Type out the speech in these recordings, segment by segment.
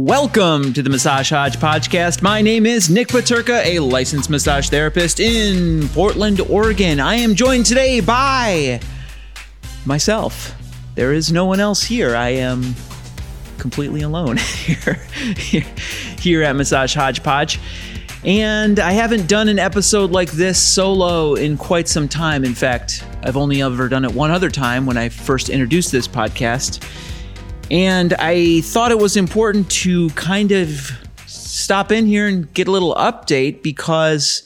Welcome to the Massage Hodge podcast. My name is Nick Paterka, a licensed massage therapist in Portland, Oregon. I am joined today by myself. There is no one else here. I am completely alone here, here, at Massage Hodgepodge. And I haven't done an episode like this solo in quite some time. In fact, I've only ever done it one other time when I first introduced this podcast. And I thought it was important to kind of stop in here and get a little update because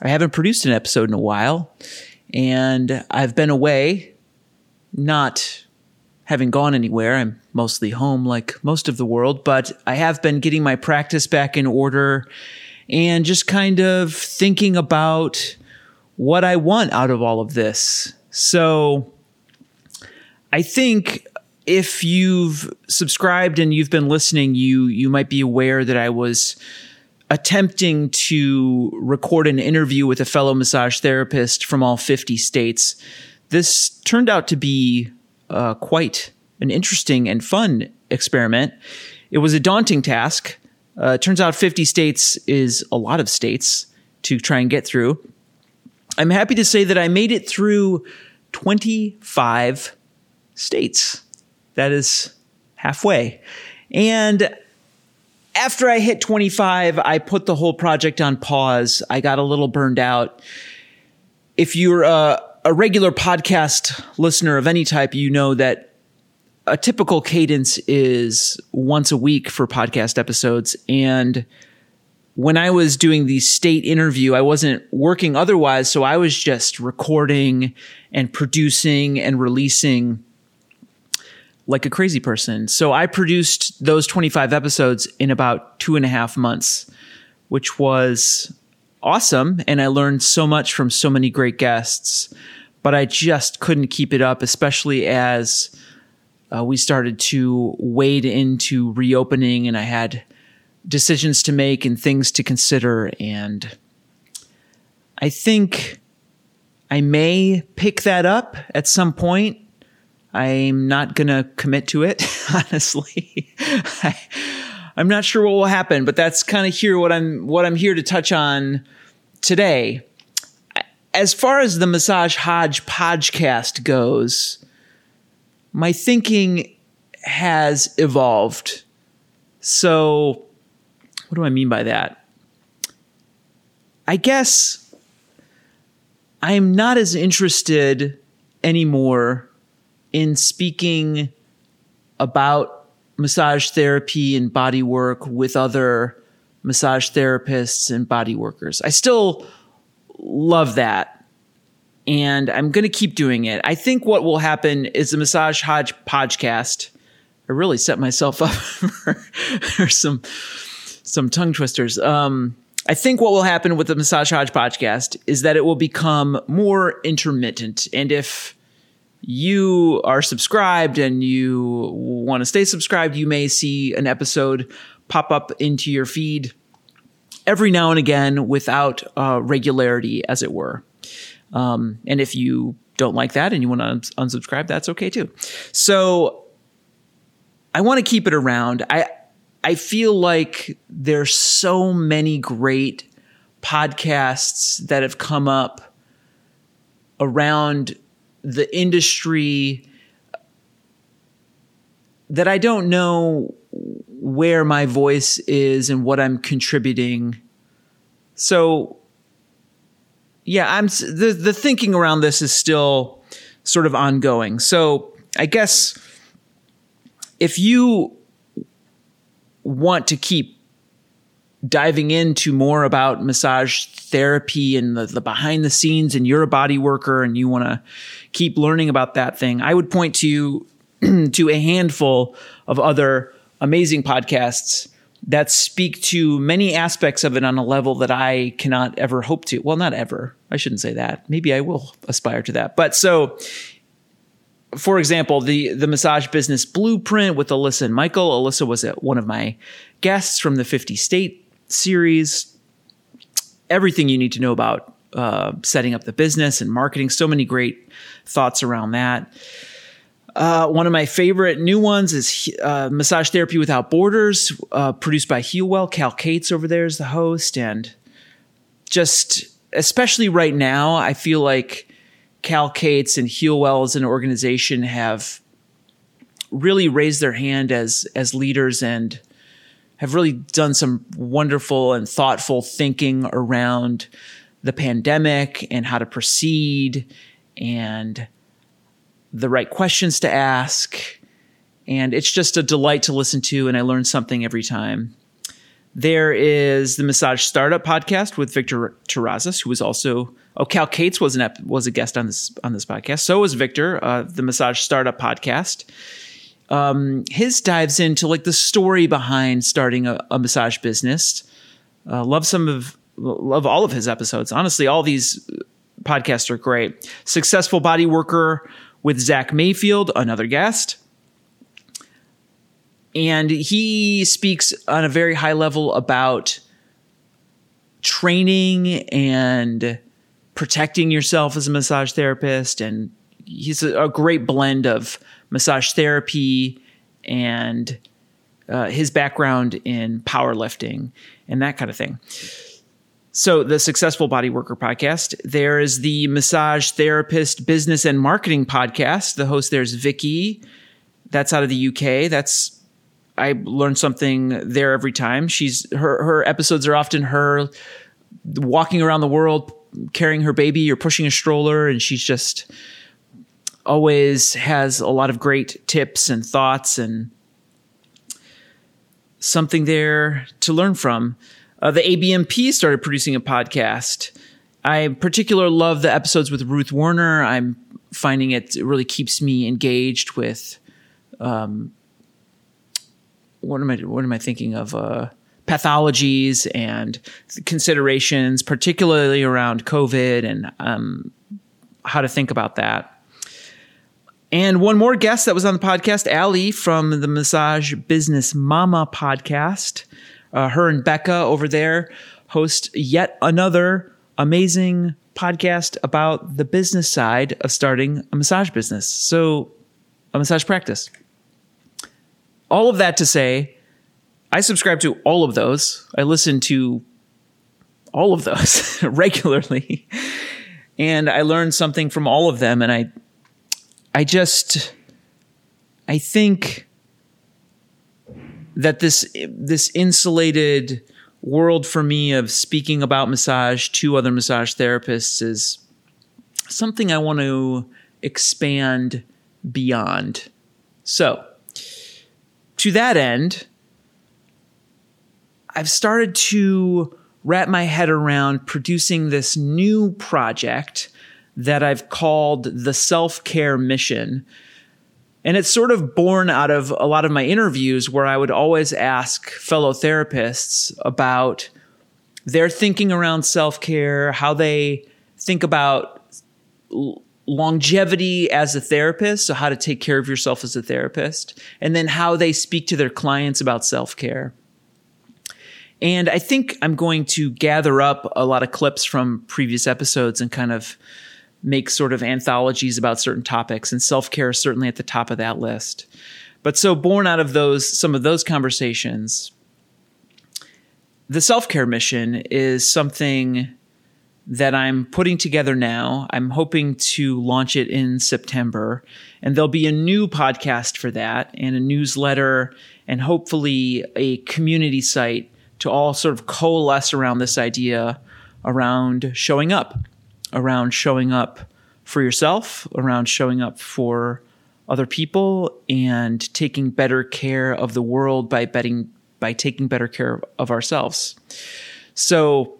I haven't produced an episode in a while. And I've been away, not having gone anywhere. I'm mostly home like most of the world, but I have been getting my practice back in order and just kind of thinking about what I want out of all of this. So I think if you've subscribed and you've been listening, you you might be aware that I was attempting to record an interview with a fellow massage therapist from all 50 states. This turned out to be uh, quite an interesting and fun experiment. It was a daunting task. Uh, it turns out 50 states is a lot of states to try and get through. I'm happy to say that I made it through 25 states. That is halfway. And after I hit 25, I put the whole project on pause. I got a little burned out. If you're a, a regular podcast listener of any type, you know that a typical cadence is once a week for podcast episodes. And when I was doing the state interview, I wasn't working otherwise. So I was just recording and producing and releasing like a crazy person. So I produced those 25 episodes in about two and a half months, which was awesome. And I learned so much from so many great guests, but I just couldn't keep it up, especially as uh, we started to wade into reopening and I had decisions to make and things to consider. And I think I may pick that up at some point I'm not going to commit to it, honestly. I, am not sure what will happen, but that's kind of here what I'm what I'm here to touch on today. As far as the Massage Hodge podcast goes, my thinking has evolved. So, what do I mean by that? I guess I'm not as interested anymore in speaking about massage therapy and body work with other massage therapists and body workers. I still love that. And I'm going to keep doing it. I think what will happen is the Massage Hodge podcast. I really set myself up for, some some tongue twisters. Um, I think what will happen with the Massage Hodge podcast is that it will become more intermittent. And if you are subscribed and you want to stay subscribed, you may see an episode pop up into your feed every now and again without uh, regularity, as it were. Um, and if you don't like that and you want to unsubscribe, that's okay too. So I want to keep it around. I I feel like there's so many great podcasts that have come up around the industry that I don't know where my voice is and what I'm contributing. So yeah, I'm the the thinking around this is still sort of ongoing. So I guess if you want to keep diving into more about massage therapy and the, the behind the scenes and you're a body worker and you want to keep learning about that thing, I would point to to a handful of other amazing podcasts that speak to many aspects of it on a level that I cannot ever hope to. Well, not ever. I shouldn't say that. Maybe I will aspire to that. But so for example, the the massage business blueprint with Allissa and Michael. Allissa was one of my guests from the 50 state series, everything you need to know about uh, setting up the business and marketing. So many great thoughts around that. Uh, one of my favorite new ones is uh, Massage Therapy Without Borders, uh, produced by Healwell. Cal Cates over there is the host. And just, especially right now, I feel like Cal Cates and Healwell as an organization have really raised their hand as as leaders and have really done some wonderful and thoughtful thinking around the pandemic and how to proceed and the right questions to ask. And it's just a delight to listen to, and I learn something every time. There is the Massage Startup podcast with Victor Terrazas, who was also oh Cal Cates was an was a guest on this on this podcast. So was Victor, uh, the Massage Startup podcast um, his dives into like the story behind starting a, a massage business. Uh, love some of love all of his episodes. Honestly, all these podcasts are great. Successful Body Worker with Zach Mayfield, another guest. And he speaks on a very high level about training and protecting yourself as a massage therapist. And he's a, a great blend of massage therapy and uh, his background in powerlifting and that kind of thing. So, the Successful Body Worker podcast. There is the Massage Therapist Business and Marketing podcast. The host there is Vicky. That's out of the UK. That's I learn something there every time. She's her her episodes are often her walking around the world carrying her baby or pushing a stroller, and she's just always has a lot of great tips and thoughts and something there to learn from. Uh, the ABMP started producing a podcast. I particularly love the episodes with Ruth Werner. I'm finding it really keeps me engaged with um, what am I what am I thinking of uh, pathologies and considerations, particularly around COVID and um, how to think about that. And one more guest that was on the podcast, Allie from the Massage Business Mama podcast. Uh, her and Becca over there host yet another amazing podcast about the business side of starting a massage business. So, a massage practice. All of that to say, I subscribe to all of those. I listen to all of those regularly. And I learn something from all of them. And I I just I think that this this insulated world for me of speaking about massage to other massage therapists is something I want to expand beyond. So, to that end, I've started to wrap my head around producing this new project that I've called the self care mission. And it's sort of born out of a lot of my interviews where I would always ask fellow therapists about their thinking around self care, how they think about longevity as a therapist, so how to take care of yourself as a therapist, and then how they speak to their clients about self care. And I think I'm going to gather up a lot of clips from previous episodes and kind of make sort of anthologies about certain topics, and self care is certainly at the top of that list. But so, born out of those, some of those conversations, the self care mission is something that I'm putting together now. I'm hoping to launch it in September, and there'll be a new podcast for that, and a newsletter, and hopefully a community site to all sort of coalesce around this idea around showing up around showing up for yourself, around showing up for other people, and taking better care of the world by betting by taking better care of ourselves. So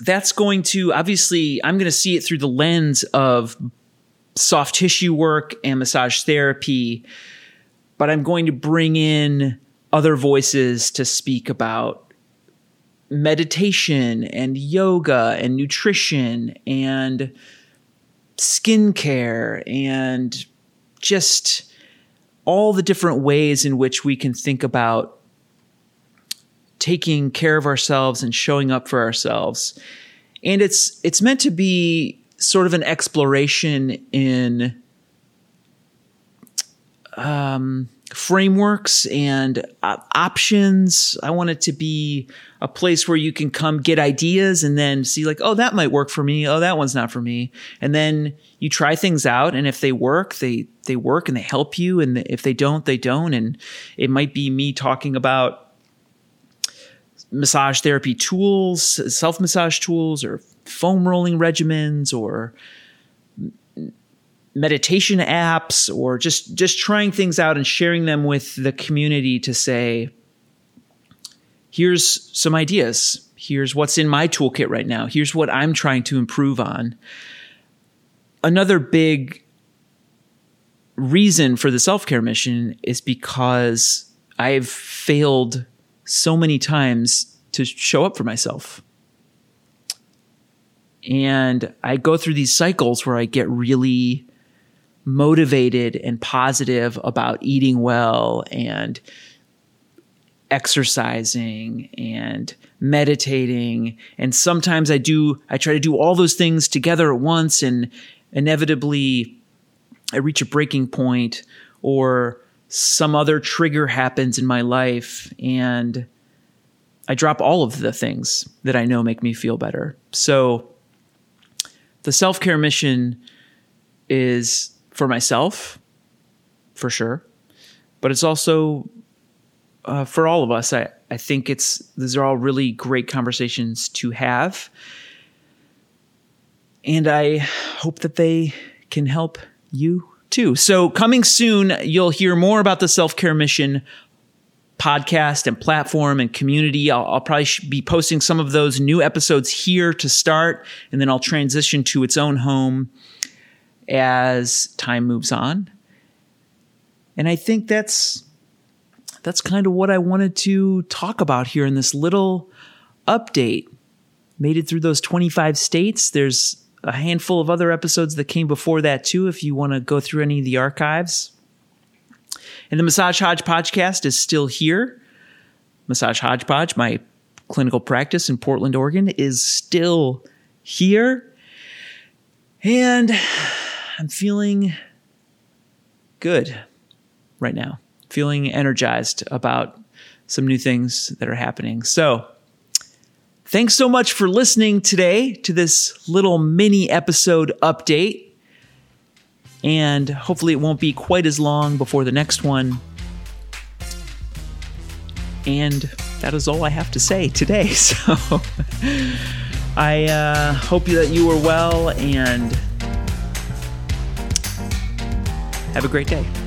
that's going to obviously I'm going to see it through the lens of soft tissue work and massage therapy, but I'm going to bring in other voices to speak about meditation and yoga and nutrition and skincare and just all the different ways in which we can think about taking care of ourselves and showing up for ourselves. And it's it's meant to be sort of an exploration in um, frameworks and uh, options. I want it to be a place where you can come get ideas and then see like, oh, that might work for me. Oh, that one's not for me. And then you try things out. And if they work, they, they work and they help you. And if they don't, they don't. And it might be me talking about massage therapy tools, self massage tools or foam rolling regimens or meditation apps or just just trying things out and sharing them with the community to say here's some ideas. Here's what's in my toolkit right now. Here's what i'm trying to improve on. Another big reason for the self-care mission is because i've failed so many times to show up for myself. And i go through these cycles where i get really motivated and positive about eating well and exercising and meditating. And sometimes i do i try to do all those things together at once and inevitably i reach a breaking point or some other trigger happens in my life and i drop all of the things that i know make me feel better. So the self-care mission is for myself, for sure, but it's also uh, for all of us. I, I think it's these are all really great conversations to have. And I hope that they can help you too. So, coming soon, you'll hear more about the self care mission podcast and platform and community. I'll, I'll probably be posting some of those new episodes here to start, and then I'll transition to its own home as time moves on. And I think that's that's kind of what I wanted to talk about here in this little update. Made it through those 25 states. There's a handful of other episodes that came before that too if you want to go through any of the archives. And the Massage Hodge podcast is still here. Massage Hodgepodge, my clinical practice in Portland, Oregon, is still here. And I'm feeling good right now, feeling energized about some new things that are happening. So, thanks so much for listening today to this little mini episode update. And hopefully, it won't be quite as long before the next one. And that is all I have to say today. So, I uh, hope that you are well and have a great day.